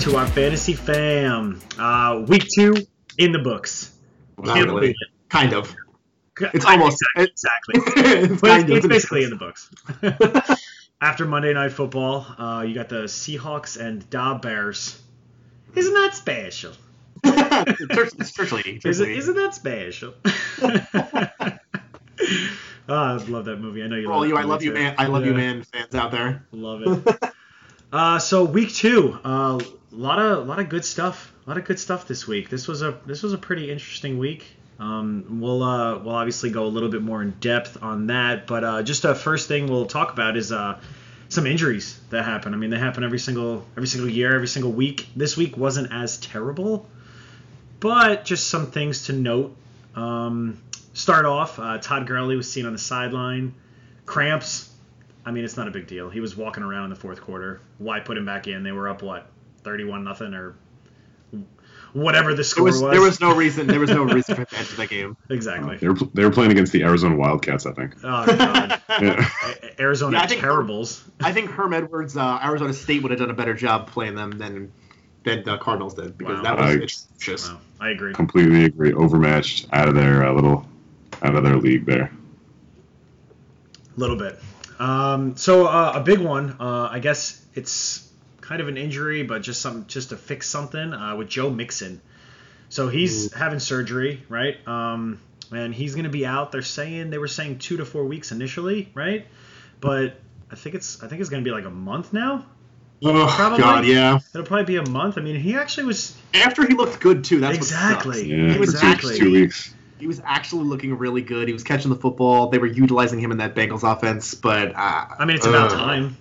to our fantasy fam. Uh, week two in the books. Not really. Kind of. It's I- almost- exactly. exactly. it's it's, basically in the books. After Monday Night Football, uh, you got the Seahawks and Da Bears. Isn't that special? Church- it's church lady. Is it, lady. isn't that special? oh, I love that movie. I know you For all love you I love you man I love you man fans out there. Love it. uh, so week two, a uh, lot of a lot of good stuff. A lot of good stuff this week. This was a this was a pretty interesting week. Um, we'll uh, we'll obviously go a little bit more in depth on that, but uh, just a first thing we'll talk about is uh, some injuries that happen. I mean, they happen every single every single year, every single week. This week wasn't as terrible, but just some things to note. Um, start off, uh, Todd Gurley was seen on the sideline, cramps. I mean, it's not a big deal. He was walking around in the fourth quarter. Why put him back in? They were up what, thirty-one nothing or whatever the There score was was. there was no reason there was no reason for him to enter that game. exactly. They were they were playing against the Arizona Wildcats, I think. Oh god, Yeah. Arizona Yeah, I think- Terribles. I think Herm Edwards, uh, Arizona State would have done a better job playing them than than the Cardinals did because Wow. that was Uh, atrocious. Wow, I agree. Completely agree. Overmatched, out of their uh, little, out of their league there. A little bit. Um, so uh, a big one. Uh, I guess it's kind of an injury, but just some just to fix something uh, with Joe Mixon. So he's having surgery, right? Um, and he's going to be out. They're saying they were saying two to four weeks initially, right? But I think it's I think it's going to be like a month now. Oh Probably. God, yeah. It'll probably be a month. I mean, he actually was After he looked good too. That's exactly. What sucks. Yeah, He was exactly. two weeks. He was actually looking really good. He was catching the football. They were utilizing him in that Bengals offense, but uh, I mean, it's about uh, time.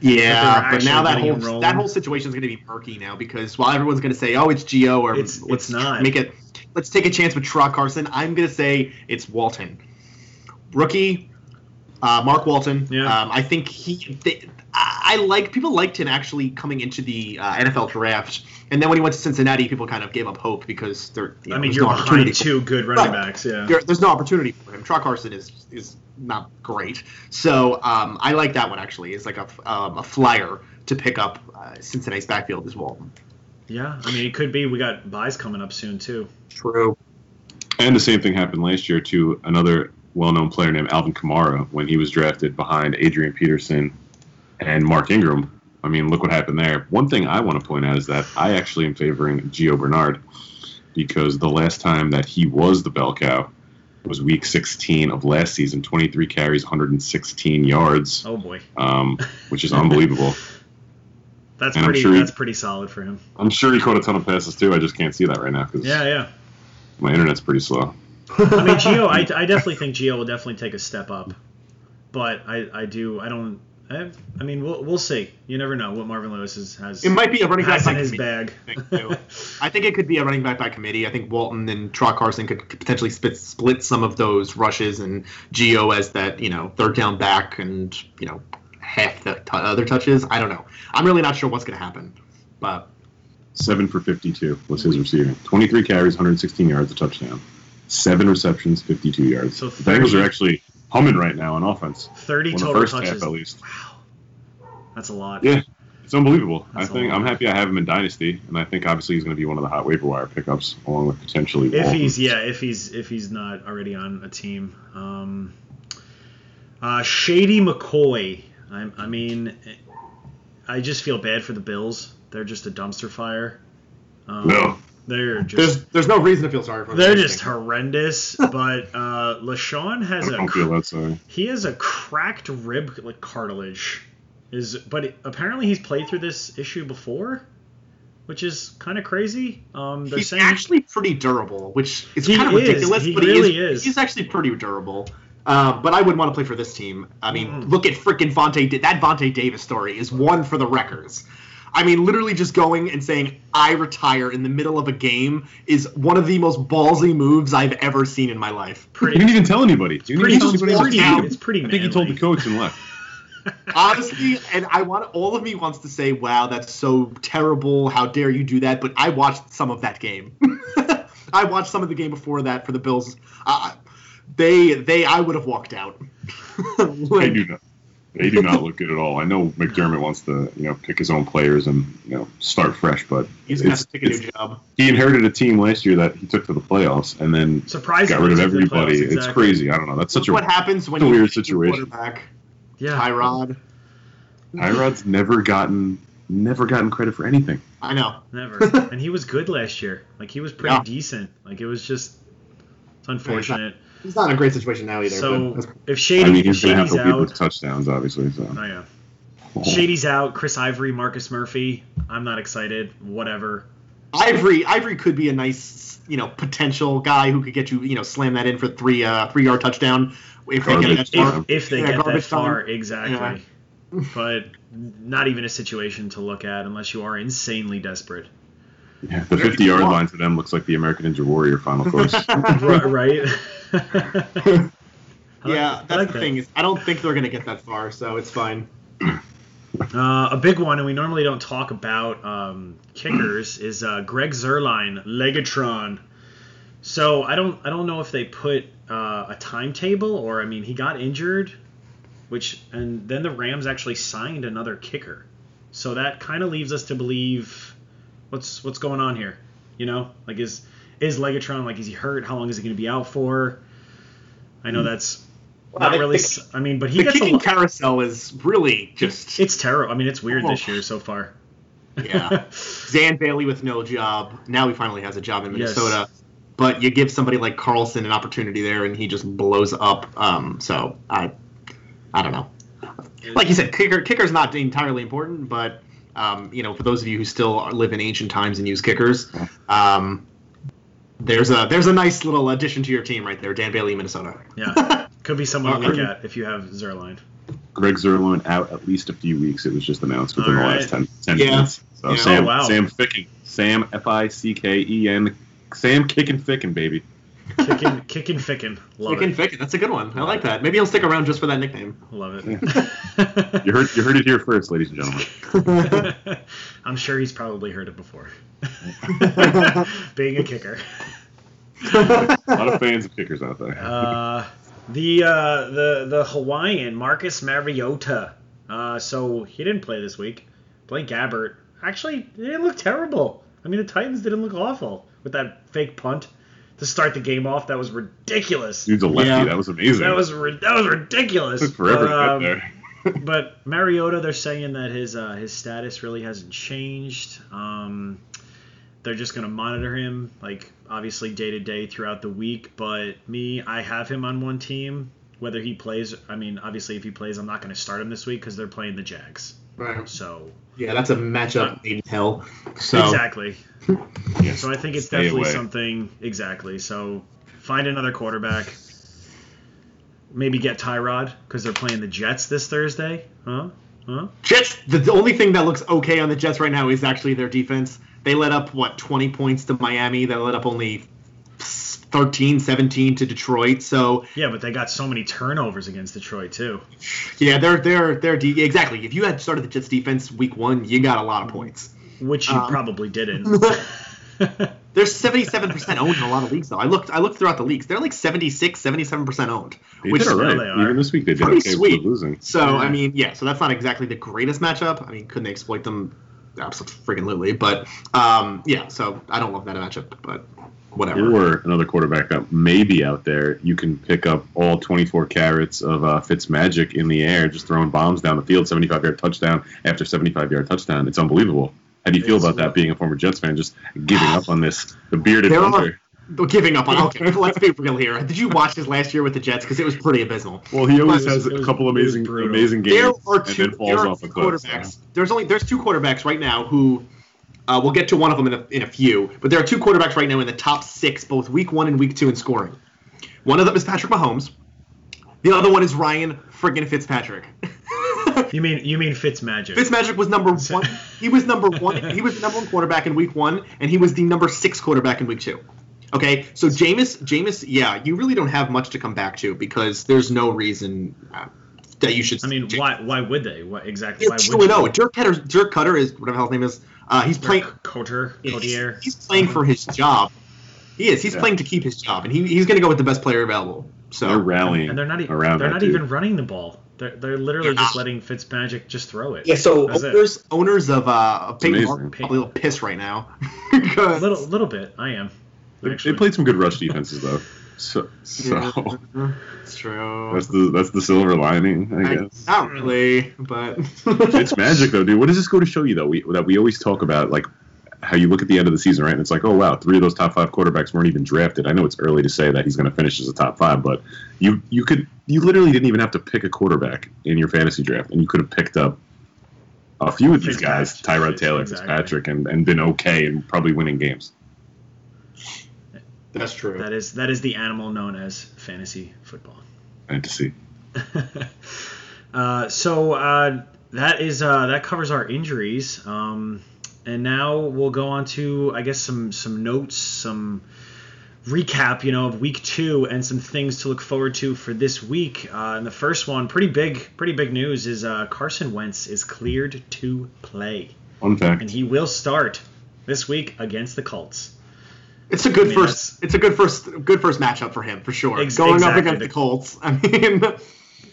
Yeah, But but they were now that whole rolling. that whole situation is going to be murky now because while everyone's going to say, "Oh, it's Gio," or It's- let's it's not. make it, let's take a chance with Tra Carson. I'm going to say it's Walton, rookie, uh, Mark Walton. Yeah. Um, I think he. They, I, I like people liked him actually coming into the uh, NFL draft, and then when he went to Cincinnati, people kind of gave up hope because there. You know, I mean, there's you're no opportunity behind for- two good running backs. Yeah. there, there's no opportunity for him. Tra Carson is is not great, so um, I like that one actually. It's like a um, a flyer to pick up uh, Cincinnati's backfield as well. Yeah. I mean, it could be. We got buys coming up soon too. True. And the same thing happened last year to another well-known player named Alvin Kamara when he was drafted behind Adrian Peterson and Mark Ingram. I mean, look what happened there. One thing I want to point out is that I actually am favoring Gio Bernard because the last time that he was the bell cow was Week 16 of last season, 23 carries, 116 yards, Oh boy. um, which is unbelievable. That's And pretty. sure he- that's pretty solid for him. I'm sure he caught a ton of passes too. I just can't see that right now because Yeah, yeah. my internet's pretty slow. I mean, Gio. I, I definitely think Gio will definitely take a step up, but I, I do. I don't. I, I mean, we'll, we'll see. You never know what Marvin Lewis is, has. It might be a running back by in his committee, bag. I think, too. I think it could be a running back by committee. I think Walton and Tra Carson could, could potentially split, split some of those rushes, and Gio as that you know third down back, and you know half the t- other touches. I don't know. I'm really not sure what's going to happen, but Seven for 52 was his receiving. 23 carries, 116 yards, a touchdown. Seven receptions, 52 yards. So the Bengals are actually humming right now on offense. Thirty the total first touches. half, at least. That's a lot. Yeah, it's unbelievable. That's I think I'm happy I have him in Dynasty, and I think obviously he's going to be one of the hot waiver wire pickups, along with potentially. If Walton. he's yeah, if he's if he's not already on a team. Um, uh, Shady McCoy. I, I mean, I just feel bad for the Bills. They're just a dumpster fire. Um, No. They're just there's there's no reason to feel sorry for them. they're just think. horrendous. but uh, LeSean has I a don't feel that sorry. he has a cracked rib like cartilage. Is but it, apparently he's played through this issue before, which is kind of crazy. Um, He's saying actually pretty durable, which is kind of ridiculous, He but really he is. is, He's actually pretty durable. Uh, but I wouldn't want to play for this team. I mean, Mm. look at freaking Vontae. That Vontae Davis story is one for the records. I mean, literally just going and saying "I retire" in the middle of a game is one of the most ballsy moves I've ever seen in my life. He pretty didn't even tell anybody. He didn't pretty, even tell anybody pretty, else. it's pretty I think he told the coach and left. Honestly, and I want all of me wants to say, "Wow, that's so terrible! How dare you do that?" But I watched some of that game. I watched some of the game before that for the Bills. Uh, they, they, I would have walked out. I Like, do not. They do not look good at all. I know McDermott wants to, you know, pick his own players and you know start fresh, but He's gonna have to pick a new job. he inherited a team last year that he took to the playoffs and then Surprisingly, got rid of everybody. playoffs, It's crazy. I don't know. That's such Look a what happens when a you weird pick your situation. Quarterback, Yeah. Tyrod. Tyrod's never gotten never gotten credit for anything. I know. Never. and he was good last year. Like he was pretty Yeah. decent. Like it was just it's unfortunate. He's not in a great situation now either. So if Shady, I mean, if he's gonna have Shady's to lead with out, touchdowns, obviously. So oh yeah, Shady's out. Chris Ivory, Marcus Murphy. I'm not excited. Whatever. Ivory, Ivory could be a nice, you know, potential guy who could get you, you know, slam that in for three, uh, three yard touchdown if they get Garbage that far. time. if they Yeah, get that garbage far, time. exactly. But not even a situation to look at unless you are insanely desperate. yeah, the 50 yard line for them looks like the American Ninja Warrior final course. Right? Yeah, that's like the that. thing is, I don't think they're gonna get that far, so it's fine. Uh, a big one, and we normally don't talk about um, kickers, is uh, Greg Zuerlein, Legatron. So I don't, I don't know if they put uh, a timetable or I mean he got injured, which and then the Rams actually signed another kicker. So that kind of leaves us to believe what's what's going on here. You know, like is is Legatron like is he hurt? How long is he going to be out for? I know that's not the- really. the- I mean, but he The kicking carousel is really just It's terrible. I mean, it's weird this Oh. year so far. yeah. Dan Bailey with no job. Now he finally has a job in Yes. Minnesota. But you give somebody like Carlson an opportunity there, and he just blows up. Um, so I, I don't know. Like you said, kicker kicker's not entirely important, but um, you know, for those of you who still live in ancient times and use kickers, um, there's a there's a nice little addition to your team right there, Dan Bailey, Minnesota. Yeah, could be someone to look Uh, at if you have Zuerlein. Greg Zuerlein out at least a few weeks. It was just announced within All the last 10, 10 Yeah. minutes. So Yeah. Sam, Oh, wow. Sam Ficken, Sam F I C K E N, Sam Kickin' Ficken, baby. Kicking, kicking, ficking. Love Ficken it. Ficken, that's a good one. I like that. Maybe he'll stick around just for that nickname. Love it. You heard you heard it here first, ladies and gentlemen. I'm sure he's probably heard it before. Being a kicker. A lot of fans of kickers out there. Uh, the uh, the the Hawaiian Marcus Mariota. Uh, so he didn't play this week. Blake Gabbert actually they didn't look terrible. I mean the Titans didn't look awful with that fake punt to start the game off. That was ridiculous. Dude's a lefty. Yeah. That was amazing. That was ri- that was ridiculous. took forever But, to get um, there. but Mariota, they're saying that his uh, his status really hasn't changed. Um, they're just going to monitor him, like obviously day to day throughout the week. But me, I have him on one team. Whether he plays, I mean, obviously if he plays, I'm not going to start him this week because they're playing the Jags. Right. So Yeah, that's a matchup made in hell. So exactly. Yeah, So I think it's stay definitely away. something exactly. So find another quarterback. Maybe get Tyrod because they're playing the Jets this Thursday. Huh? Huh? Jets. The, the only thing that looks okay on the Jets right now is actually their defense. They let up what 20 points to Miami. They let up only 13, 17 to Detroit. So Yeah, but they got so many turnovers against Detroit too. yeah, they're they're they're de- exactly. If you had started the Jets defense week one, you got a lot of points. Which you Um, probably didn't. They're 77% owned in a lot of leagues though. I looked I looked throughout the leagues. They're like 76, 77% owned. They which did all right. they are. Even this week they did Pretty okay sweet. for losing. So Yeah. I mean, yeah. So that's not exactly the greatest matchup. I mean, couldn't they exploit them? Absolutely, friggin' literally. But um, yeah. So I don't love that matchup, but whatever. Or another quarterback that may be out there, you can pick up all 24 carats of uh, Fitz magic in the air, just throwing bombs down the field, 75 yard touchdown after 75 yard touchdown. It's unbelievable. How do you feel about that being a former Jets fan, just giving up on this, the bearded There hunter? Giving up on. Okay, let's be real here. Did you watch his last year with the Jets? Because it was pretty abysmal. Well, he always was- has a couple amazing, amazing There games, are and two, then falls there are off two a cliff. so. quarterbacks. There's only there's two quarterbacks right now who uh, we'll get to one of them in a, in a few, but there are two quarterbacks right now in the top six, both week one and week two in scoring. One of them is Patrick Mahomes. The other one is Ryan friggin' Fitzpatrick. you mean you mean Fitzmagic? Fitzmagic was number one. He was number one. He was the number one quarterback in week one, and he was the number six quarterback in week two. Okay, so Jameis, Jameis, yeah, you really don't have much to come back to because there's no reason uh, that you should. I mean, why why would they? What exactly? Why would zero. Dirk Cutter, Dirk Cutter is whatever the hell his name is. Uh, he's playing. Cotter, He's, Cotier. he's playing for his job. He is. He's Yeah. playing to keep his job, and he, he's going to go with the best player available. So They're rallying and they're not e- around they're that not dude. even running the ball. They're, they're literally They're just not. letting Fitzmagic just throw it. Yeah, so That's it. owners owners of uh of Peyton. Martin probably a little pissed right now. a little bit. I am. They, they played some good rush defenses though. So, so Yeah, it's true. that's the that's the silver lining, I I- guess. not really, but it's magic though, dude. What does this go to show you though? We that we always talk about like how you look at the end of the season, right? And it's like, oh wow, three of those top five quarterbacks weren't even drafted. I know it's early to say that he's going to finish as a top five, but you you could you literally didn't even have to pick a quarterback in your fantasy draft, and you could have picked up a few of these guys, Fitzpatrick, Tyrod Taylor, exactly. Fitzpatrick, and, and been okay and probably winning games. That's true. That is that is the animal known as fantasy football. I had to see. uh, so uh, that is uh, that covers our injuries. Um, and now we'll go on to I guess some some notes, some recap, you know, of week two and some things to look forward to for this week. Uh, and the first one, pretty big, pretty big news is uh, Carson Wentz is cleared to play, Fun fact. and he will start this week against the Colts. It's a good I mean, first. It's a good first. Good first matchup for him for sure. Ex- Going up against the Colts. I mean,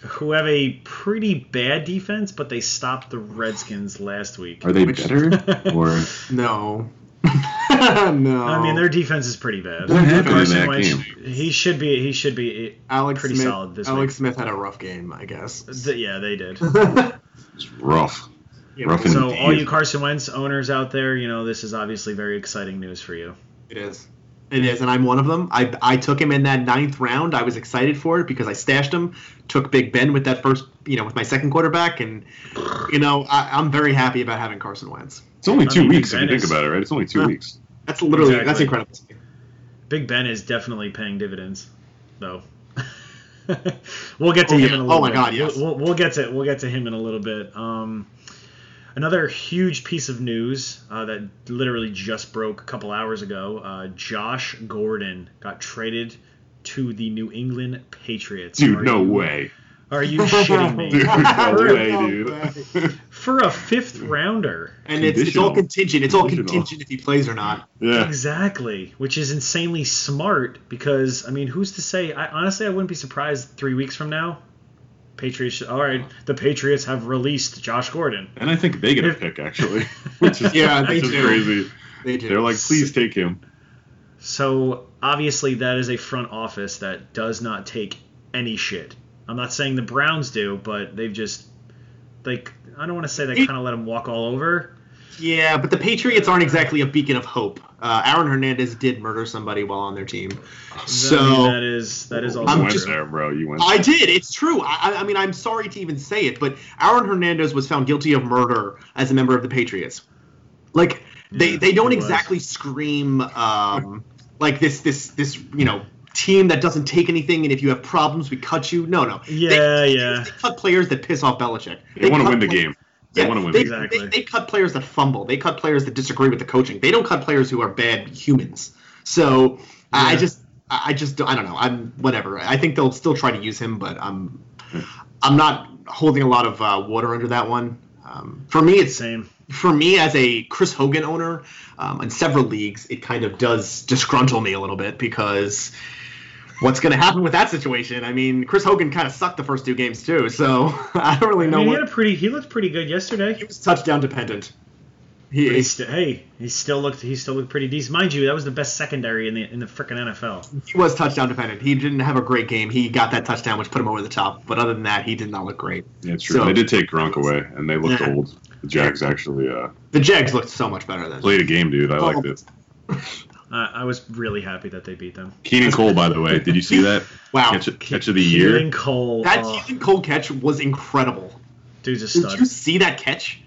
Who have a pretty bad defense, but they stopped the Redskins last week. Are they Which- better or no, no. I mean, their defense is pretty bad. What happened in Carson that Wentz, game? he should be. He should be. Eh, Alex pretty Smith. solid this Alex week. Smith had a rough game, I guess. th- Yeah, they did. it's rough? Yeah, Rough So, Indeed. all you Carson Wentz owners out there, you know this is obviously very exciting news for you. It is. It is, and I'm one of them. I, I took him in that ninth round. I was excited for it because I stashed him. Took Big Ben with that first, you know, with my second quarterback, and you know, I, I'm very happy about having Carson Wentz. It's only I two mean, weeks if you think is- about it, right? It's only two Yeah. weeks. That's literally that's incredible. Big Ben is definitely paying dividends, though. we'll get to Oh, him yeah. in a Oh, little my bit. God, yes. We'll, we'll, we'll get to we'll get to him in a little bit. Um, another huge piece of news uh, that literally just broke a couple hours ago. Uh, Josh Gordon got traded to the New England Patriots. Dude, Are no you- way. Are you shitting me? Dude, no For- way, dude. For a fifth rounder. And it's, it's all contingent. It's all contingent if he plays or not. yeah. Exactly, which is insanely smart because I mean, who's to say? I honestly, I wouldn't be surprised three weeks from now. Patriots. All right, the Patriots have released Josh Gordon. And I think they get a pick actually, which is Yeah, they do. crazy. They do. They're like, please take him. So obviously, that is a front office that does not take any shit. I'm not saying the Browns do, but they've just like I don't want to say they kind of let him walk all over. Yeah, but the Patriots aren't exactly a beacon of hope. Uh, Aaron Hernandez did murder somebody while on their team. So I mean, that is that is also I'm went just- there, bro. You went. I did. It's true. I, I- I mean, I'm sorry to even say it, but Aaron Hernandez was found guilty of murder as a member of the Patriots. Like they, Yeah, they don't exactly scream um, like this this this you know team that doesn't take anything and if you have problems we cut you. No, no. Yeah, they, yeah. They cut players that piss off Belichick. They want to win the play- game. They Yeah, want to win they. Exactly. they, they cut players that fumble. They cut players that disagree with the coaching. They don't cut players who are bad humans. So I just, I I just, I don't know. I'm whatever. I think they'll still try to use him, but I'm, I'm not holding a lot of uh, water under that one. Um, for me, it's Same. for me as a Chris Hogan owner um, in several leagues, it kind of does disgruntle me a little bit because what's going to happen with that situation? I mean, Chris Hogan kind of sucked the first two games too, so I don't really I know mean, he had a pretty. He looked pretty good yesterday. he was touchdown dependent. He, he st- hey, he still looked he still looked pretty decent. Mind you, that was the best secondary in the in the freaking NFL. he was touchdown dependent. He didn't have a great game. He got that touchdown, which put him over the top. But other than that, he did not look great. Yeah, true. So- they did take Gronk away, and they looked Yeah. old. The Jags actually uh, The Jags looked so much better than. played a game, dude. I liked it. Uh, I was really happy that they beat them. Keenan Cole, by the way, did you see that Wow, catch, catch of the year? Keelan Cole, that oh, Keelan Cole catch was incredible. dude's a Did you see that catch?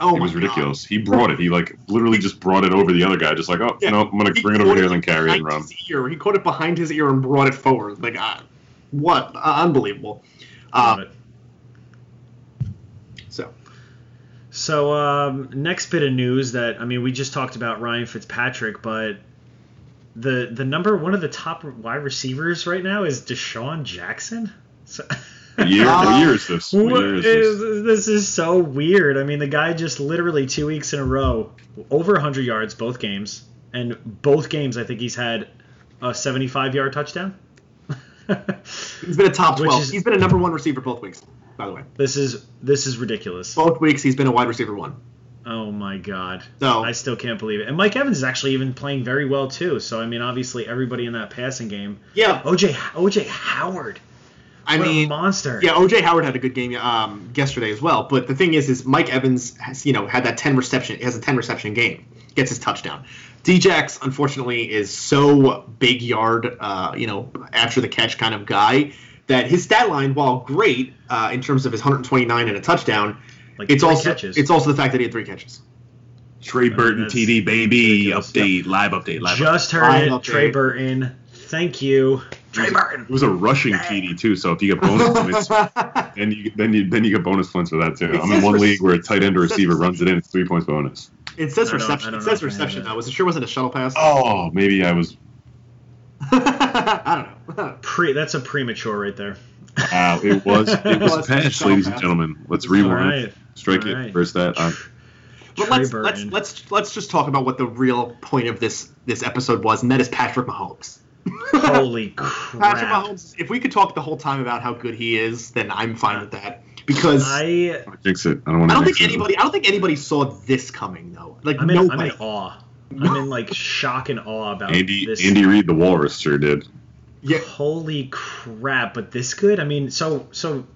Oh It my was God. ridiculous. He brought it. He like literally just brought it over the other guy, just like, oh Yeah. no, I'm gonna He bring it over caught here and carry it around. his Ear. He caught it behind his ear and brought it forward. Like, uh, what? Uh, unbelievable. Love Uh, it. so So um, next bit of news that I mean we just talked about Ryan Fitzpatrick, but the the number one of the top wide receivers right now is DeSean Jackson. So, What year? What year is this? What What year is is- this? this is so weird. I mean, the guy just literally two weeks in a row, over 100 yards both games, and both games I think he's had a 75 yard touchdown. he's been a top twelve. is- He's been a number one receiver both weeks. by the way. This is this is ridiculous. Both weeks he's been a wide receiver one. Oh my god. So- I still can't believe it. And Mike Evans is actually even playing very well too. So I mean, obviously everybody in that passing game. Yeah, OJ OJ Howard. I what mean, a monster. yeah, OJ Howard had a good game um, yesterday as well. But the thing is, is Mike Evans has you know had that ten reception has a ten reception game, gets his touchdown. Djax unfortunately is so big yard, uh, you know, after the catch kind of guy that his stat line, while great uh, in terms of his 129 and a touchdown, Like it's three also catches. it's also the fact that he had three catches. Trey oh, Burton that's TD baby ridiculous. update live update live. Just heard it. update. Trey Burton. Thank you. Trey Burton. It was a rushing TD too, so if you get bonus points, then you then you then you get bonus points for that too. It I'm in one rec- league where a tight end or receiver runs it in, it's three points bonus. It says reception. It says if I have reception it. though. Was it sure wasn't a shuttle pass? Oh, maybe I was. I don't know. Pre. That's a premature right there. Wow, it was it was was a pass, shuttle ladies and gentlemen. Let's All rewind. Right. Strike All it. right. First that. Uh, But let's, let's let's let's just talk about what the real point of this this episode was, and that is Patrick Mahomes. Holy crap! Patrick. Mahomes. If we could talk the whole time about how good he is, then I'm fine with that. Because I, I jinx it. I don't want to. don't think anybody I don't think anybody saw this coming though. Like I'm in, I'm in awe. I'm in like shock and awe about Andy this. Andy Reid the Walrus sure did. yeah, Holy crap! But this good. I mean, so so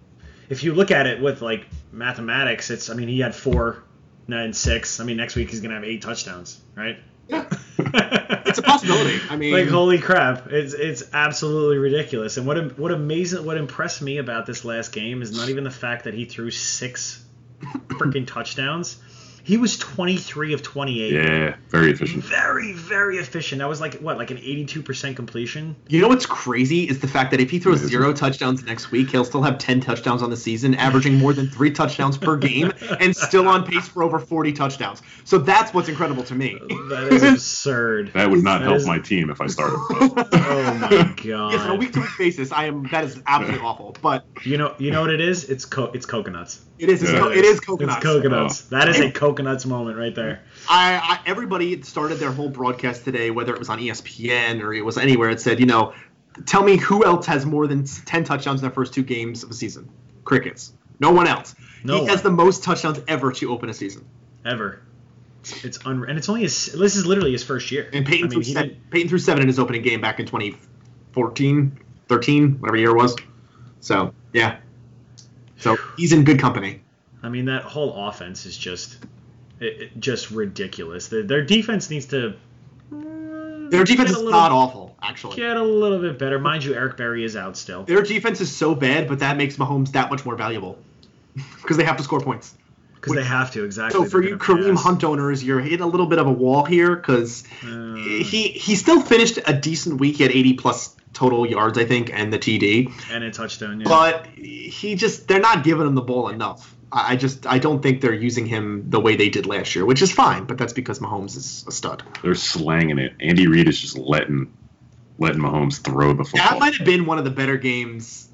if you look at it with like mathematics, it's. I mean, he had four, nine, six. I mean, next week he's gonna have eight touchdowns, right? yeah. It's a possibility. I mean, like holy crap! It's it's absolutely ridiculous. And what what amazing what impressed me about this last game is not even the fact that he threw six freaking touchdowns. He was 23 of 28. Yeah, very efficient. Very, very efficient. That was like what, like an 82% completion. You know what's crazy is the fact that if he throws Amazing. zero touchdowns next week, he'll still have 10 touchdowns on the season, averaging more than three touchdowns per game, and still on pace for over 40 touchdowns. So that's what's incredible to me. That is absurd. That would not That help is- my team if I started. Oh my god. Yes, on a week to week basis, I am that is absolutely awful. But You know, you know what it is? It's co- it's coconuts. it is it's Yeah. co- it is coconuts. It's coconuts. Oh. That is a coconuts moment right there. I, I everybody started their whole broadcast today, whether it was on ESPN or it was anywhere. It said, you know, tell me who else has more than 10 touchdowns in their first two games of a season. Crickets. No one else. No he one. has the most touchdowns ever to open a season. Ever. It's un- and it's only his. This is literally his first year. And Peyton, I mean, threw seven, didn't- Peyton threw seven in his opening game back in 2014, 13, whatever year it was. So, yeah. So he's in good company. I mean, that whole offense is just, it, it- just ridiculous. Their, their defense needs to. Their defense is little, not awful, actually. Get a little bit better, mind you. Eric Berry is out still. Their defense is so bad, but that makes Mahomes that much more valuable because they have to score points. Because they have to exactly. So for you Kareem pass. Hunt owners, you're hitting a little bit of a wall here because Uh, he he still finished a decent week. He had 80 plus total yards, I think, and the TD. and a touchdown. Yeah. But he just they're not giving him the ball enough. I I just I don't think they're using him the way they did last year, which is fine. But that's because Mahomes is a stud. They're slanging it. Andy Reid is just letting letting Mahomes throw the That might have been one of the better games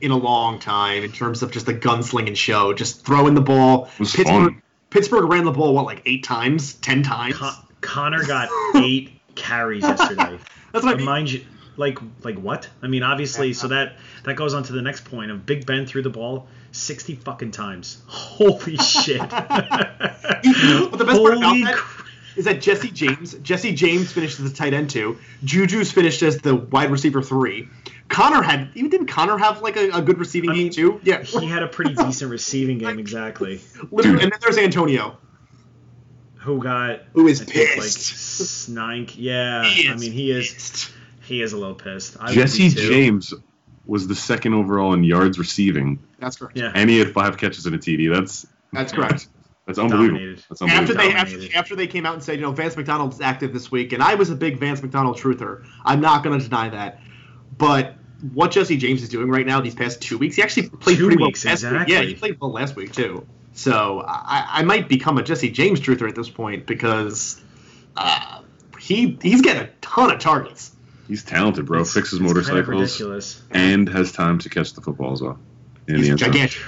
in a long time in terms of just a gunslinging show, just throwing the ball. was Pittsburgh fun. Pittsburgh ran the ball what like eight times, ten times. Con- Conner got eight carries yesterday. That's what I mean. Mind you, like like what? I mean, obviously, so that that goes on to the next point of Big Ben threw the ball sixty fucking times. Holy shit! But the best part about Holy that is that Jesse James, Jesse James finished as the tight end two. Juju's finished as the wide receiver three. Conner had even didn't Conner have like a, a good receiving I game too? Yeah, he had a pretty decent receiving game, exactly. Literally, Dude. and then there's Antonio. Who got Who is I think, like pissed. Yeah, He I mean he is pissed. he is a little pissed. I Jesse. James was the second overall in yards receiving, That's correct. Yeah, and he had five catches in a TD. That's That's correct. that's unbelievable. Dominated. That's After they after, after they came out and said, you know, Vance McDonald's active this week, and I was a big Vance McDonald truther. I'm not going to deny that. But what Jesse James is doing right now, these past two weeks, he actually played Two pretty weeks, well. last week. exactly. Yeah, he played well last week too. So I, I might become a Jesse James truther at this point because uh, he he's getting a ton of targets. He's talented, bro. It's- Fixes it's kind of motorcycles ridiculous. and has time to catch the football as well. In He's the end zone. gigantic.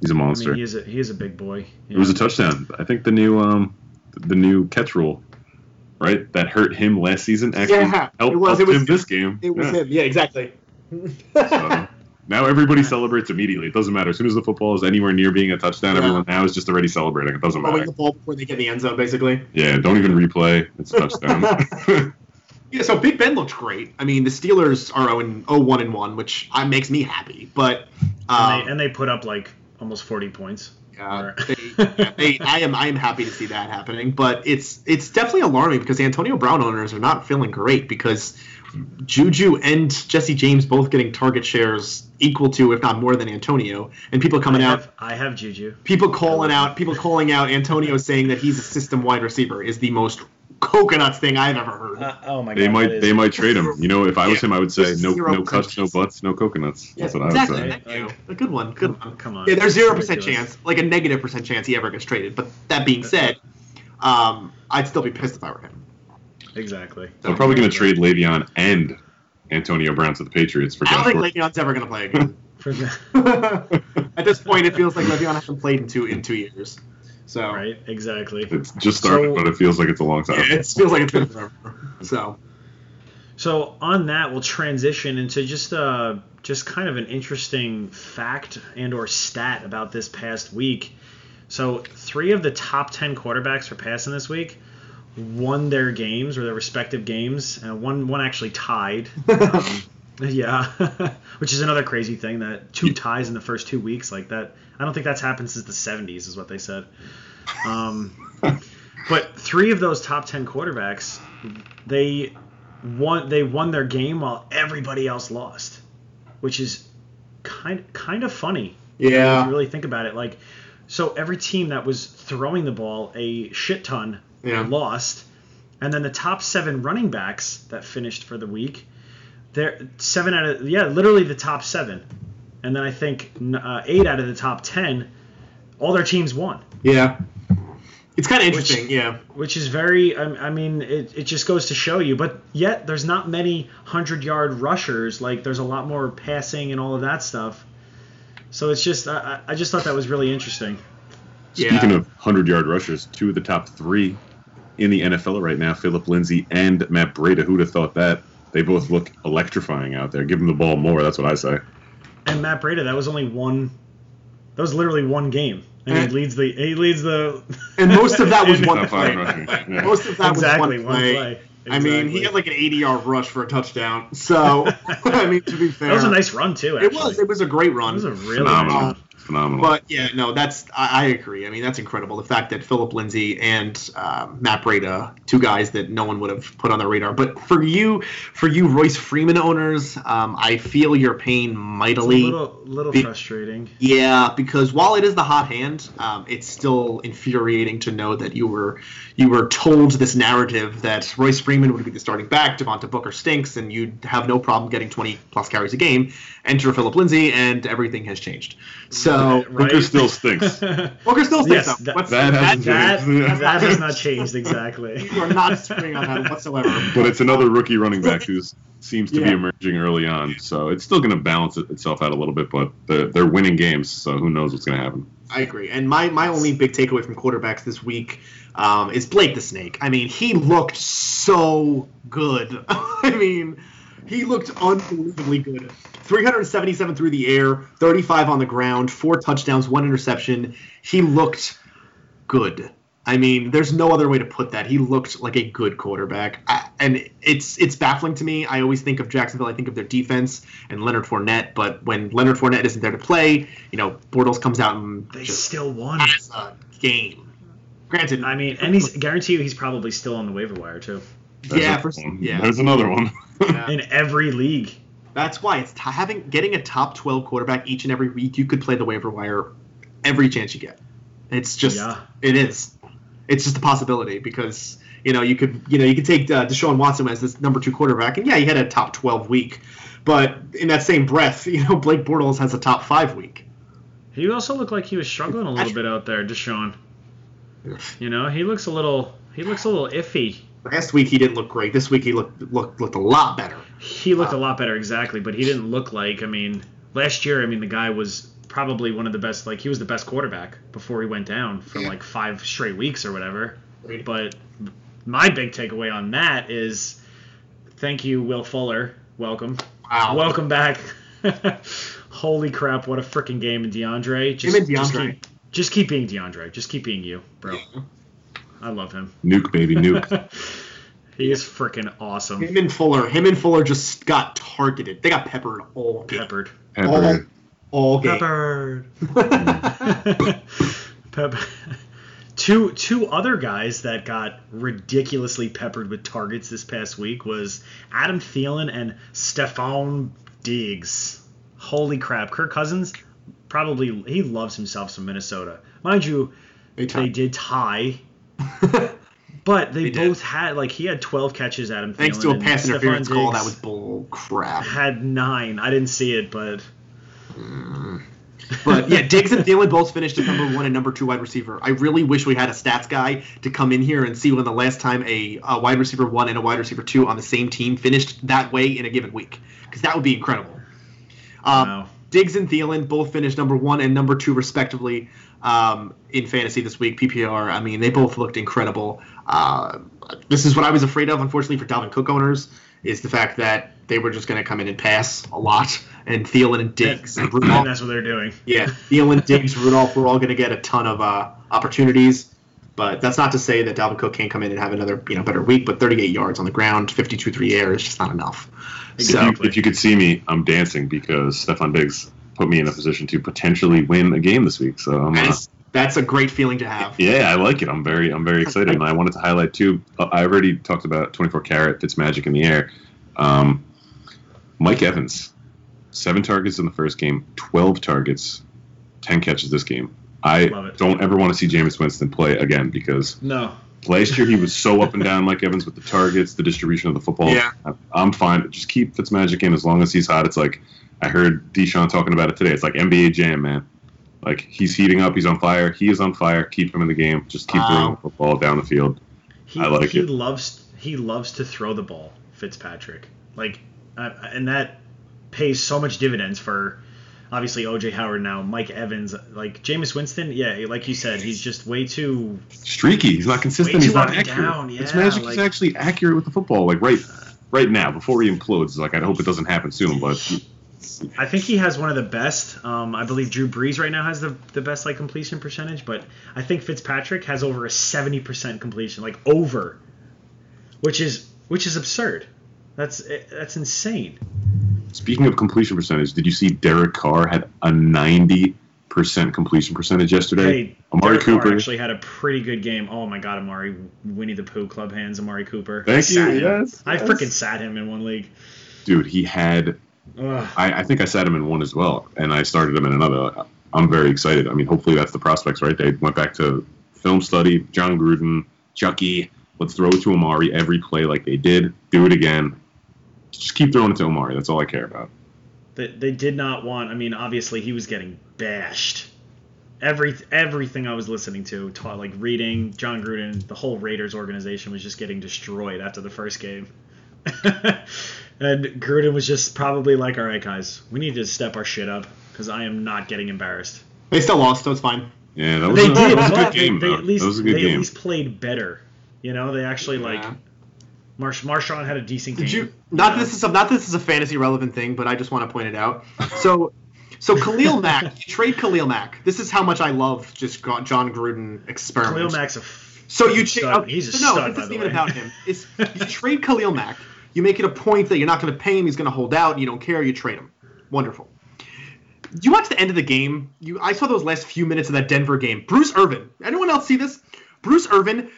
He's a I monster. mean, he is a he is a big boy. It was a touchdown. I think the new um the new catch rule, right? That hurt him last season. Actually Yeah, helped, it was- helped it was- him this game. It was Yeah. him. Yeah, exactly. So, Now everybody celebrates immediately. It doesn't matter. As soon as the football is anywhere near being a touchdown, Yeah. everyone now is just already celebrating. It doesn't Throwing matter. the ball before they get in the end zone, basically. Yeah, don't even replay. It's a touchdown. Yeah, so Big Ben looked great. I mean, the Steelers are 0 1 and 1, which uh, makes me happy. But um, and, they, and they put up like almost 40 points. Or- they, yeah, they, I am I am happy to see that happening, but it's it's definitely alarming because Antonio Brown owners are not feeling great because Juju and Jesse James both getting target shares equal to, if not more than Antonio, and people coming I out, have, I have Juju. people calling out, people calling out Antonio saying that he's a system wide receiver is the most coconuts thing I've ever heard. Uh, oh my god! they might that is- they might trade him. You know, if I was Yeah. him, I would say no no cuts, no percent butts, no coconuts. That's what I would exactly. say. Thank you. A good one. Good one. Come on. Yeah, there's zero percent chance, like a negative percent chance he ever gets traded. But that being said, um, I'd still be pissed if I were him. Exactly. I'm probably going to trade Le'Veon and Antonio Brown to the Patriots for I don't think Gordon. Le'Veon's ever going to play again. At this point, it feels like Le'Veon hasn't played in two in two years. So right. Exactly. It's just started, So- but it feels like it's a long time. it feels like it's been forever. So So on that, we'll transition into just uh just kind of an interesting fact and or stat about this past week. So three of the top ten quarterbacks for passing this week won their games or their respective games, and one one actually tied. Um, yeah, which is another crazy thing that two ties in the first two weeks like that. I don't think that's happened since the '70s, is what they said. Um, but three of those top ten quarterbacks, they won. They won their game while everybody else lost, which is kind kind of funny. If yeah, you really think about it, like so every team that was throwing the ball a shit ton Yeah. lost, and then the top seven running backs that finished for the week, they're seven out of yeah, literally the top seven, and then I think uh, eight out of the top ten, all their teams won. yeah. It's kind of interesting. yeah, which is very I, I mean it, it just goes to show you but yet there's not many 100 yard rushers like there's a lot more passing and all of that stuff so it's just i, I I just thought that was really interesting Speaking Yeah. of 100 yard rushers, two of the top three in the NFL right now, Philip Lindsay and Matt Breida. Who'd have thought that? They both look electrifying out there. Give them the ball more. That's what I say. and matt Breida that was only one that was literally one game and he leads the he leads the and most of that was one play. Yeah. Most of that exactly was one play. Exactly. I mean, he Exactly. had like an 80 yard rush for a touchdown. So, I mean, to be fair, that was a nice run too It was. It was a great run. It was a really Phenomenal. nice run. Phenomenal. But yeah, no, that's I, I agree. I mean, that's incredible. The fact that Philip Lindsay and um, Matt Breida, two guys that no one would have put on their radar. But for you, for you Royce Freeman owners, um, I feel your pain It's a mightily. little little Be- frustrating Yeah, because while it is the hot hand, um, it's still infuriating to know that you were you were told this narrative that Royce Freeman would be the starting back, Devontae Booker stinks, and you'd have no problem getting 20 plus carries a game. Enter Philip Lindsay, and everything has changed. So Right? Booker still stinks. Booker still stinks. Yes, though. that- that hasn't that, changed. that has not changed exactly You are not swinging on that whatsoever. But it's another rookie running back who seems to be emerging early on. So it's still going to balance itself out a little bit, but they're, they're winning games, so who knows what's going to happen. I agree. And my, my only big takeaway from quarterbacks this week um, is Blake the Snake. I mean, he looked so good. I mean, he looked unbelievably good. 377 through the air, 35 on the ground, four touchdowns, one interception. He looked good. I mean, there's no other way to put that. He looked like a good quarterback, I, and it's it's baffling to me. I always think of Jacksonville. I think of their defense and Leonard Fournette, but when Leonard Fournette isn't there to play, you know, Bortles comes out and they still won has a game. Granted, I mean, and he's guarantee you he's probably still on the waiver wire too. There's yeah, for, yeah, There's another one. yeah. In every league. That's why it's t- having getting a top 12 quarterback each and every week. You could play the waiver wire every chance you get. It's just Yeah. it is. It's just a possibility because you know you could you know you could take uh, Deshaun Watson as this number two quarterback, and yeah, he had a top 12 week, but in that same breath, you know Blake Bortles has a top five week. He also looked like he was struggling a little bit out there, Deshaun. You know, he looks a little he looks a little iffy. Last week he didn't look great. This week he looked looked looked a lot better. He looked a uh, lot better exactly, but he didn't look like I mean, last year I mean the guy was probably one of the best like he was the best quarterback before he went down for like 5 straight weeks or whatever. But my big takeaway on that is thank you Will Fuller. Welcome. Wow. Welcome back. Holy crap! What a freaking game, and DeAndre. Just, Him and Just DeAndre. keep, just keep being DeAndre. Just keep being you, bro. I love him. Nuke, baby, nuke. he is freaking awesome. Him and Fuller. Him and Fuller just got targeted. They got peppered all game. Peppered. Pepper. All game. Peppered. Pep- two two other guys that got ridiculously peppered with targets this past week was Adam Thielen and Stefon Diggs. Holy crap! Kirk Cousins probably he loves himself some Minnesota. Mind you, They they did tie, but they, They did. both had like he had 12 catches. Adam Thanks to a pass interference call, that was bull crap. had nine. I didn't see it, but But yeah, Diggs and Thielen both finished as number one and number two wide receiver. I really wish we had a stats guy to come in here and see when the last time a, a wide receiver one and a wide receiver two on the same team finished that way in a given week, because that would be incredible. Um, Wow. Diggs and Thielen both finished number one and number two respectively um, in fantasy this week. PPR. I mean, they both looked incredible. Uh, this is what I was afraid of, unfortunately, for Dalvin Cook owners, is the fact that they were just going to come in and pass a lot, and Thielen and Diggs and and Rudolph that's what they're doing. yeah, Thielen, Diggs, Rudolph, we're all going to get a ton of uh, opportunities. But that's not to say that Dalvin Cook can't come in and have another, you know, better week. But 38 yards on the ground, 52 three air is just not enough. If, So you, if you could see me, I'm dancing because Stefon Diggs put me in a position to potentially win a game this week. So I'm uh, that's, a great feeling to have. yeah, I like it. I'm very I'm very excited, and I wanted to highlight too. uh, I already talked about 24 carat. Fitz magic in the air. Um, Mike Evans, seven targets in the first game, 12 targets, 10 catches this game. I don't ever want to see Jameis Winston play again because No. Last year he was so up and down like Evans with the targets, the distribution of the football. Yeah. I- I'm fine. Just keep Fitzmagic in as long as he's hot. It's like I heard Deshaun talking about it today. It's like NBA Jam, man. Like he's heating up, he's on fire. He is on fire. Keep him in the game. Just keep Wow. throwing the football down the field. He, I like he it. loves he loves to throw the ball, Fitzpatrick. Like, uh, and that pays so much dividends for obviously OJ Howard now, Mike Evans, like Jameis Winston. Yeah, like you said, he's just way too. Streaky. He's not consistent. He's not accurate. down, yeah, Fitzmagic like- is actually accurate with the football. Like right, right now before he implodes. Like I hope it doesn't happen soon, but I think he has one of the best. Um, I believe Drew Brees right now has the the best like completion percentage, but I think Fitzpatrick has over a seventy percent completion, like over, which is which is absurd. That's eh, that's insane. Speaking of completion percentage, did you see Derek Carr had a 90% completion percentage yesterday? Hey, Amari Derek Carr Cooper. actually had a pretty good game. Oh my God, Amari Winnie the Pooh club hands. Amari Cooper. Thank Sat you, him. yes, I yes. freaking sat him in one league. Dude, he had. I, I think I sat him in one as well, and I started him in another. I'm very excited. I mean, hopefully that's the prospects, right? They went back to film study, Jon Gruden, Chucky. Let's throw it to Amari every play like they did. Do it again. Just keep throwing it to Amari. That's all I care about. They, they did not want. I mean, obviously he was getting bashed. Every everything I was listening to, taught like reading Jon Gruden, the whole Raiders organization was just getting destroyed after the first game. and Gruden was just probably like, "All right, guys, we need to step our shit up because I am not getting embarrassed." They still lost, so it's fine. Yeah, that was, They a, did, that was a good game. they, they at least that was a good they game. at least played better. You know, they actually like Yeah. Marsh Marshawn had a decent game. Did you? Not this is a, not this is a fantasy relevant thing, but I just want to point it out. So, so Khalil Mack, you trade Khalil Mack. This is how much I love just Jon Gruden experiments. Khalil Mack's a So you stud. trade. Okay, He's a no, stud, this isn't even way. about him. It's you trade Khalil Mack. You make it a point that you're not going to pay him. He's going to hold out. You don't care. You trade him. Wonderful. You watch the end of the game. You, I saw those last few minutes of that Denver game. Bruce Irvin. Anyone else see this? Bruce Irvin.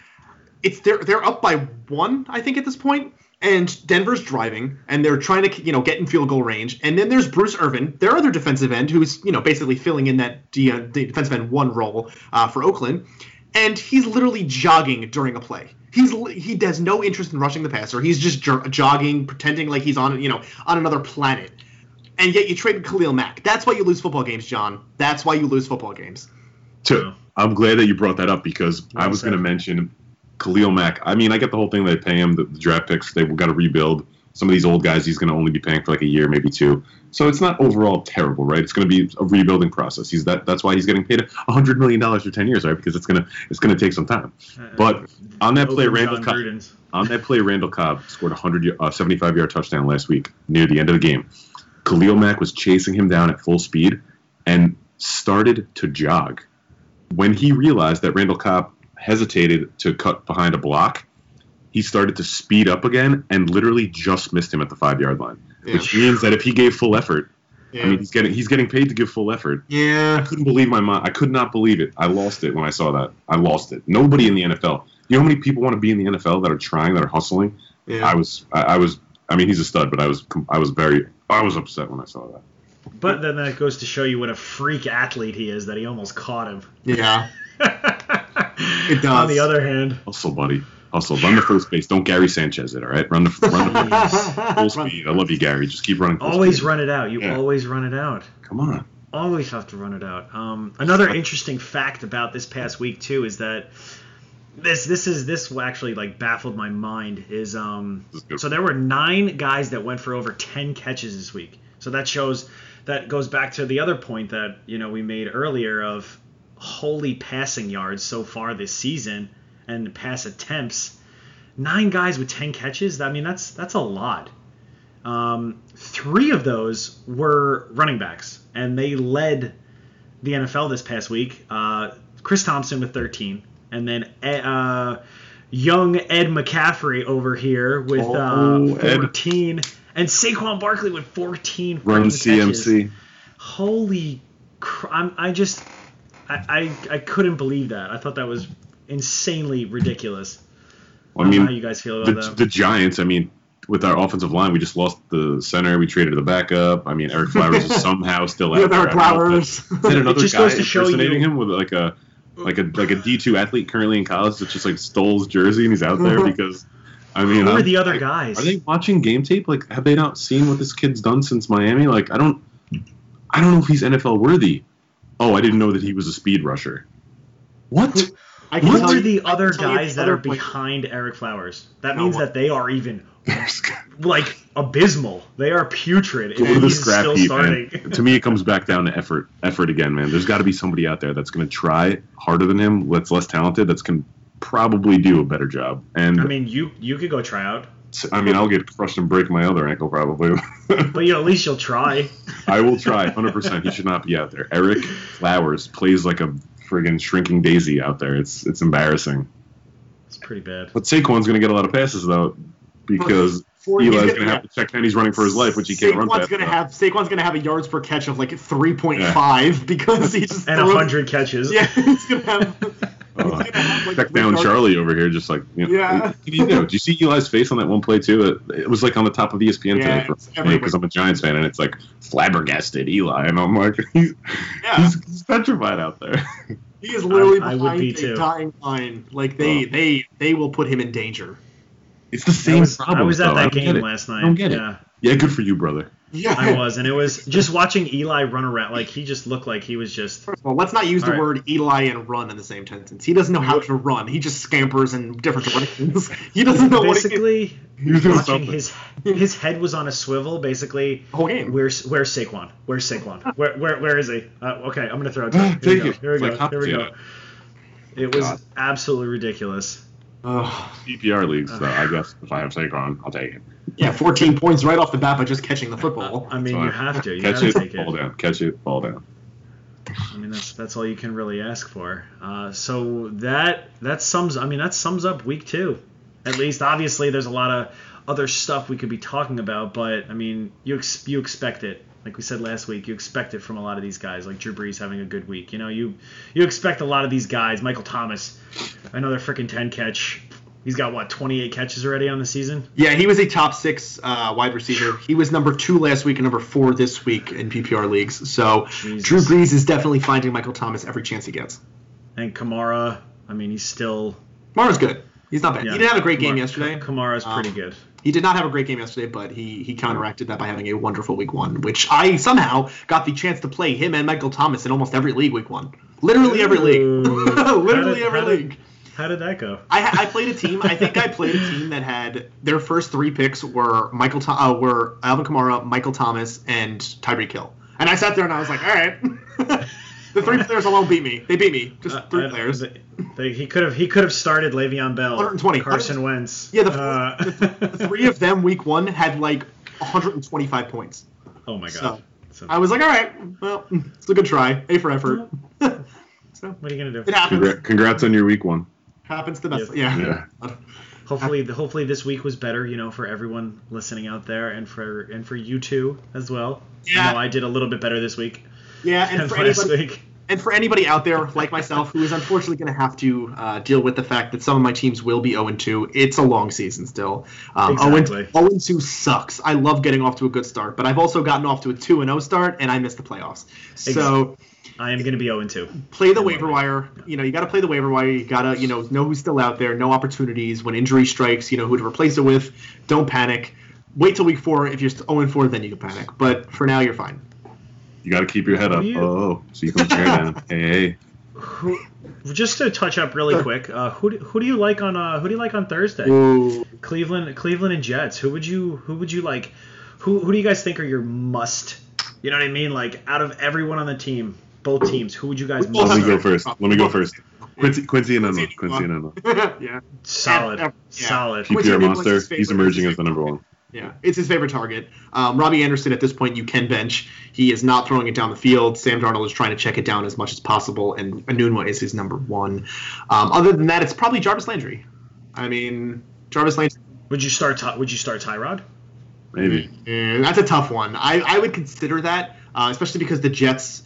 It's they're they're up by one, I think, at this point, and Denver's driving, and they're trying to you know get in field goal range. And then there's Bruce Irvin, their other defensive end, who's you know basically filling in that D, uh, defensive end one role uh, for Oakland, and he's literally jogging during a play. He's he has no interest in rushing the passer. He's just jo- jogging, pretending like he's on you know on another planet. And yet you traded Khalil Mack. That's why you lose football games, John. That's why you lose football games. To- I'm glad that you brought that up because I was going to mention Khalil Mack. I mean, I get the whole thing they pay him the, the draft picks. They've got to rebuild. Some of these old guys he's going to only be paying for like a year, maybe two. So it's not overall terrible, right? It's going to be a rebuilding process. He's that. That's why he's getting paid hundred million dollars for ten years, right? Because it's gonna it's gonna take some time. But on that play, Randall Cobb, on that play, Randall Cobb scored a hundred, uh, 75 yard touchdown last week near the end of the game. Khalil Mack was chasing him down at full speed and started to jog. When he realized that Randall Cobb hesitated to cut behind a block, he started to speed up again and literally just missed him at the five yard line. Yeah. Which means that if he gave full effort, I mean he's getting he's getting paid to give full effort. Yeah, I couldn't believe my mind. I could not believe it. I lost it when I saw that. I lost it. Nobody in the NFL. You know how many people want to be in the NFL that are trying, that are hustling? Yeah. I was, I, I was. I mean, he's a stud, but I was, I was very, I was upset when I saw that. But then that goes to show you what a freak athlete he is that he almost caught him. yeah. It does. On the other hand, Hustle, buddy. Hustle. Run the first base. Don't Gary Sanchez it. All right. Run the, run the full speed. I love you, Gary. Just keep running. Full always speed. run it out. You Yeah. always run it out. Come on. Always have to run it out. Um, another interesting fact about this past week too is that this this is this actually like baffled my mind is um is so there were nine guys that went for over ten catches this week. So that shows that goes back to the other point that you know we made earlier of holy passing yards so far this season and pass attempts. Nine guys with ten catches. I mean that's that's a lot. Um, three of those were running backs, and they led the NFL this past week. Uh, Chris Thompson with 13, and then uh, young Ed McCaffrey over here with Oh, uh, Ed. 14, and Saquon Barkley with 14 Run freaking catches. CMC. Holy, cr- I'm, I just, I, I, I couldn't believe that. I thought that was insanely ridiculous. I I don't know how mean, you guys feel the, about that. the Giants. I mean, with our offensive line, we just lost the center. We traded the backup. I mean, Ereck Flowers is somehow still out there. there are I don't know if flowers. Is that another just guy goes to show impersonating you- him with like a like a like a D two athlete currently in college that just like stole his jersey and he's out there because I mean Who are I'm- the other I- guys? Are they watching game tape? Like, have they not seen what this kid's done since Miami? Like, I don't I don't know if he's NFL worthy. Oh, I didn't know that he was a speed rusher. What? I can Who tell are you- the other guys the that other are point- behind Ereck Flowers? That No means one. that they are even like abysmal. They are putrid. Go and to the he's scrap still heap, starting. man. to me, it comes back down to effort. Effort again, man. There's got to be somebody out there that's going to try harder than him, that's less talented, that's can probably do a better job. And I mean, you you could go try out, I mean, I'll get crushed and break my other ankle probably. but you know, at least you'll try. I will try 100%. He should not be out there. Ereck Flowers plays like a friggin' shrinking daisy out there. It's it's embarrassing. It's pretty bad. But Saquon's going to get a lot of passes though because For- he's Eli's gonna- going to have to check and he's running for his life, which he can't run Saquon's fast gonna have Saquon's gonna have a yards per catch of like 3.5 because he just And a hundred catches. Yeah, he's gonna have. He's Uh, like, check down yards- Charlie over here, just like you know, Yeah. What do you do? You see Eli's face on that one play too? It, it was like on the top of ESPN Yeah, today because I'm a Giants fan, and it's like flabbergasted Eli, and I'm like, he's, Yeah, he's, he's petrified out there. he is literally I- I would behind be a too. dying line. Like they, Oh. they, they will put him in danger. It's the I same was, problem. I was at though. That game it. last I night. don't get it. yeah, Yeah, good for you, brother. Yeah, I was, and it was just watching Eli run around. Like he just looked like he was just. First of all, let's not use the All right. word Eli and run in the same sentence. He doesn't know how to run. He just scampers in different directions. he doesn't know what he Basically, He watching something. his his head was on a swivel. Basically, whole game. Where's where's Saquon? Where's Saquon? Where where where is he? Uh, okay, I'm gonna throw it. To him. Here we go. it. Here we go. like Here we go. potato. It was God. absolutely ridiculous. Ugh. PPR leagues, though, I guess if I have Saquon, I'll take it. Yeah, 14 points right off the bat by just catching the football. I mean, you have to. You Catch it, take fall it. down. Catch it, fall down. I mean, that's that's all you can really ask for. Uh, so that that sums. I mean, that sums up week two. At least, obviously, there's a lot of other stuff we could be talking about, but I mean, you ex- you expect it. Like we said last week, you expect it from a lot of these guys, like Drew Brees having a good week. You know, you you expect a lot of these guys. Michael Thomas, another freaking ten catch. He's got what 28 catches already on the season. Yeah, he was a top six uh, wide receiver. He was number two last week and number four this week in PPR leagues. So Jesus. Drew Brees is definitely finding Michael Thomas every chance he gets. And Kamara, I mean, he's still. Mara's good. He's not bad. Yeah, he didn't have a great game Kamara- yesterday. Kamara's pretty Um, good. He did not have a great game yesterday, but he he counteracted that by having a wonderful week one, which I somehow got the chance to play him and Michael Thomas in almost every league week one. Literally every league. Literally did- every did- league. How did that go? I, I played a team. I think I played a team that had their first three picks were Michael Tho- uh, were Alvin Kamara, Michael Thomas, and Tyreek Hill. And I sat there and I was like, all right, the three players alone beat me. They beat me. Just Uh, three I- players. they- they- he could have he could have started Le'Veon Bell, 120. Carson Wentz. Yeah, the, Uh, the, the three of them week one had like 125 points. Oh my god. So, So- I was like, all right, well, it's a good try. A for effort. so what are you gonna do? it happens. Congra- congrats on your week one. Happens to the best. Yeah. Yeah. Yeah. Hopefully, hopefully this week was better, you know, for everyone listening out there, and for and for you too as well. Yeah. I know I did a little bit better this week Yeah, and for last anybody, week. and for anybody out there like myself who is unfortunately going to have to uh, deal with the fact that some of my teams will be 0 2, it's a long season still. Um, Exactly. 0 2 sucks. I love getting off to a good start, but I've also gotten off to a 2 0 start, and I missed the playoffs. So I am gonna be 0 2. play the waiver wire. You know, you got to play the waiver wire. You got to, you know, know who's still out there, no opportunities. When injury strikes, you know who to replace it with. Don't panic. Wait till week four. If you're 0 4, then you can panic. But for now, you're fine. You got to keep your head up. You- Oh, so you can tear down. Hey, hey. Who, just to touch up really quick, uh, who do, who do you like on uh, who do you like on Thursday? Ooh. Cleveland, Cleveland and Jets. Who would you who would you like? Who who do you guys think are your must? You know what I mean? Like out of everyone on the team, both teams, who would you guys Well, Let me go first. Let me go first. Quincy, Quincy and Enma. Quincy and Enma. yeah. Solid, Yeah. solid. Quincy PPR Enunwa monster. He's emerging as the number one. Yeah, it's his favorite target. Um, Robby Anderson at this point you can bench. He is not throwing it down the field. Sam Darnold is trying to check it down as much as possible, and Enunwa is his number one. Um, other than that, it's probably Jarvis Landry. I mean, Jarvis Landry. Would you start? Would you start Tyrod? Maybe. that's a tough one. I, I would consider that, uh, especially because the Jets,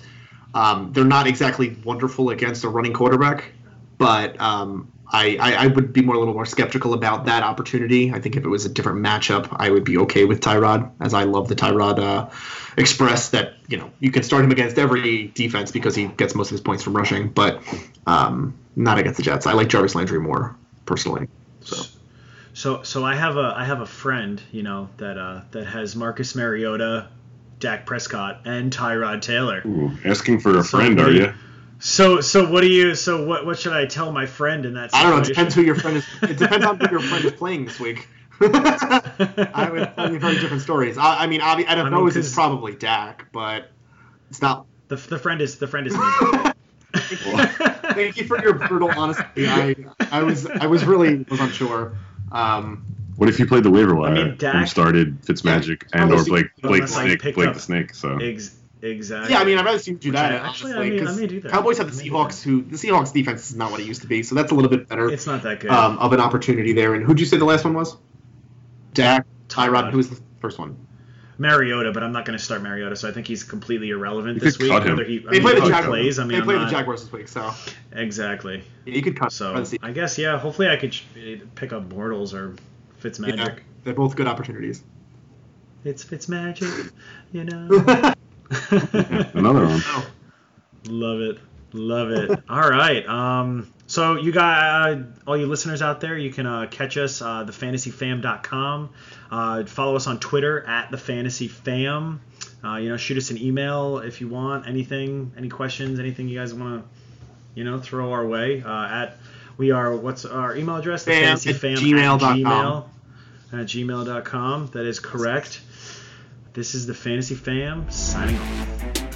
um, they're not exactly wonderful against a running quarterback. But um, I, I, I would be more a little more skeptical about that opportunity. I think if it was a different matchup, I would be okay with Tyrod, as I love the Tyrod uh, Express. That you know you can start him against every defense because he gets most of his points from rushing, but um, not against the Jets. I like Jarvis Landry more personally. So So so I have a I have a friend, you know, that uh that has Marcus Mariota, Dak Prescott, and Tyrod Taylor. Ooh, asking for a So friend, are you? So so what do you so what what should I tell my friend in that situation? I don't know. It depends who your friend is. It depends on who your friend is playing this week. I would tell you very different stories. I, I mean, obvi- I don't I know. mean, It's 'cause- probably Dak, but it's not. the, the friend is the friend is me. Thank you for your brutal honesty. I, I was, I was really was unsure. Um, What if you played the waiver wire mean, and Dak- started Fitzmagic and or Blake Blake unless Snake Blake up- the Snake? So Ex- exactly. yeah, I mean, I'd rather see you do that. I- actually, I honestly, may- I 'cause may do that. Cowboys have the Seahawks, who the Seahawks defense is not what it used to be, so that's a little bit better it's not that good. um, of an opportunity there. And who'd you say the last one was? Dak, Tyrod. Tyrod. Who was the first one? Mariota, but I'm not going to start Mariota, so I think he's completely irrelevant You this could week. cut him. Whether he, I They mean, play the Jaguars. plays. I mean, they I'm play not, the Jaguars this week, so Exactly. yeah, you could cut. So by the season. I guess yeah. Hopefully I could pick up Bortles or Fitzmagic. Yeah, they're both good opportunities. It's Fitzmagic, you know. another one. Oh, Love it. Love it. All right. Um, so you got uh, all you listeners out there, you can uh, catch us uh, thefantasyfam.com. Uh, follow us on Twitter at thefantasyfam. Uh, you know, shoot us an email if you want anything, any questions, anything you guys want to, you know, throw our way. Uh, at we are what's our email address? The fantasy fam at gmail.com. gmail at gmail.com. That is correct. This is the Fantasy Fam signing off.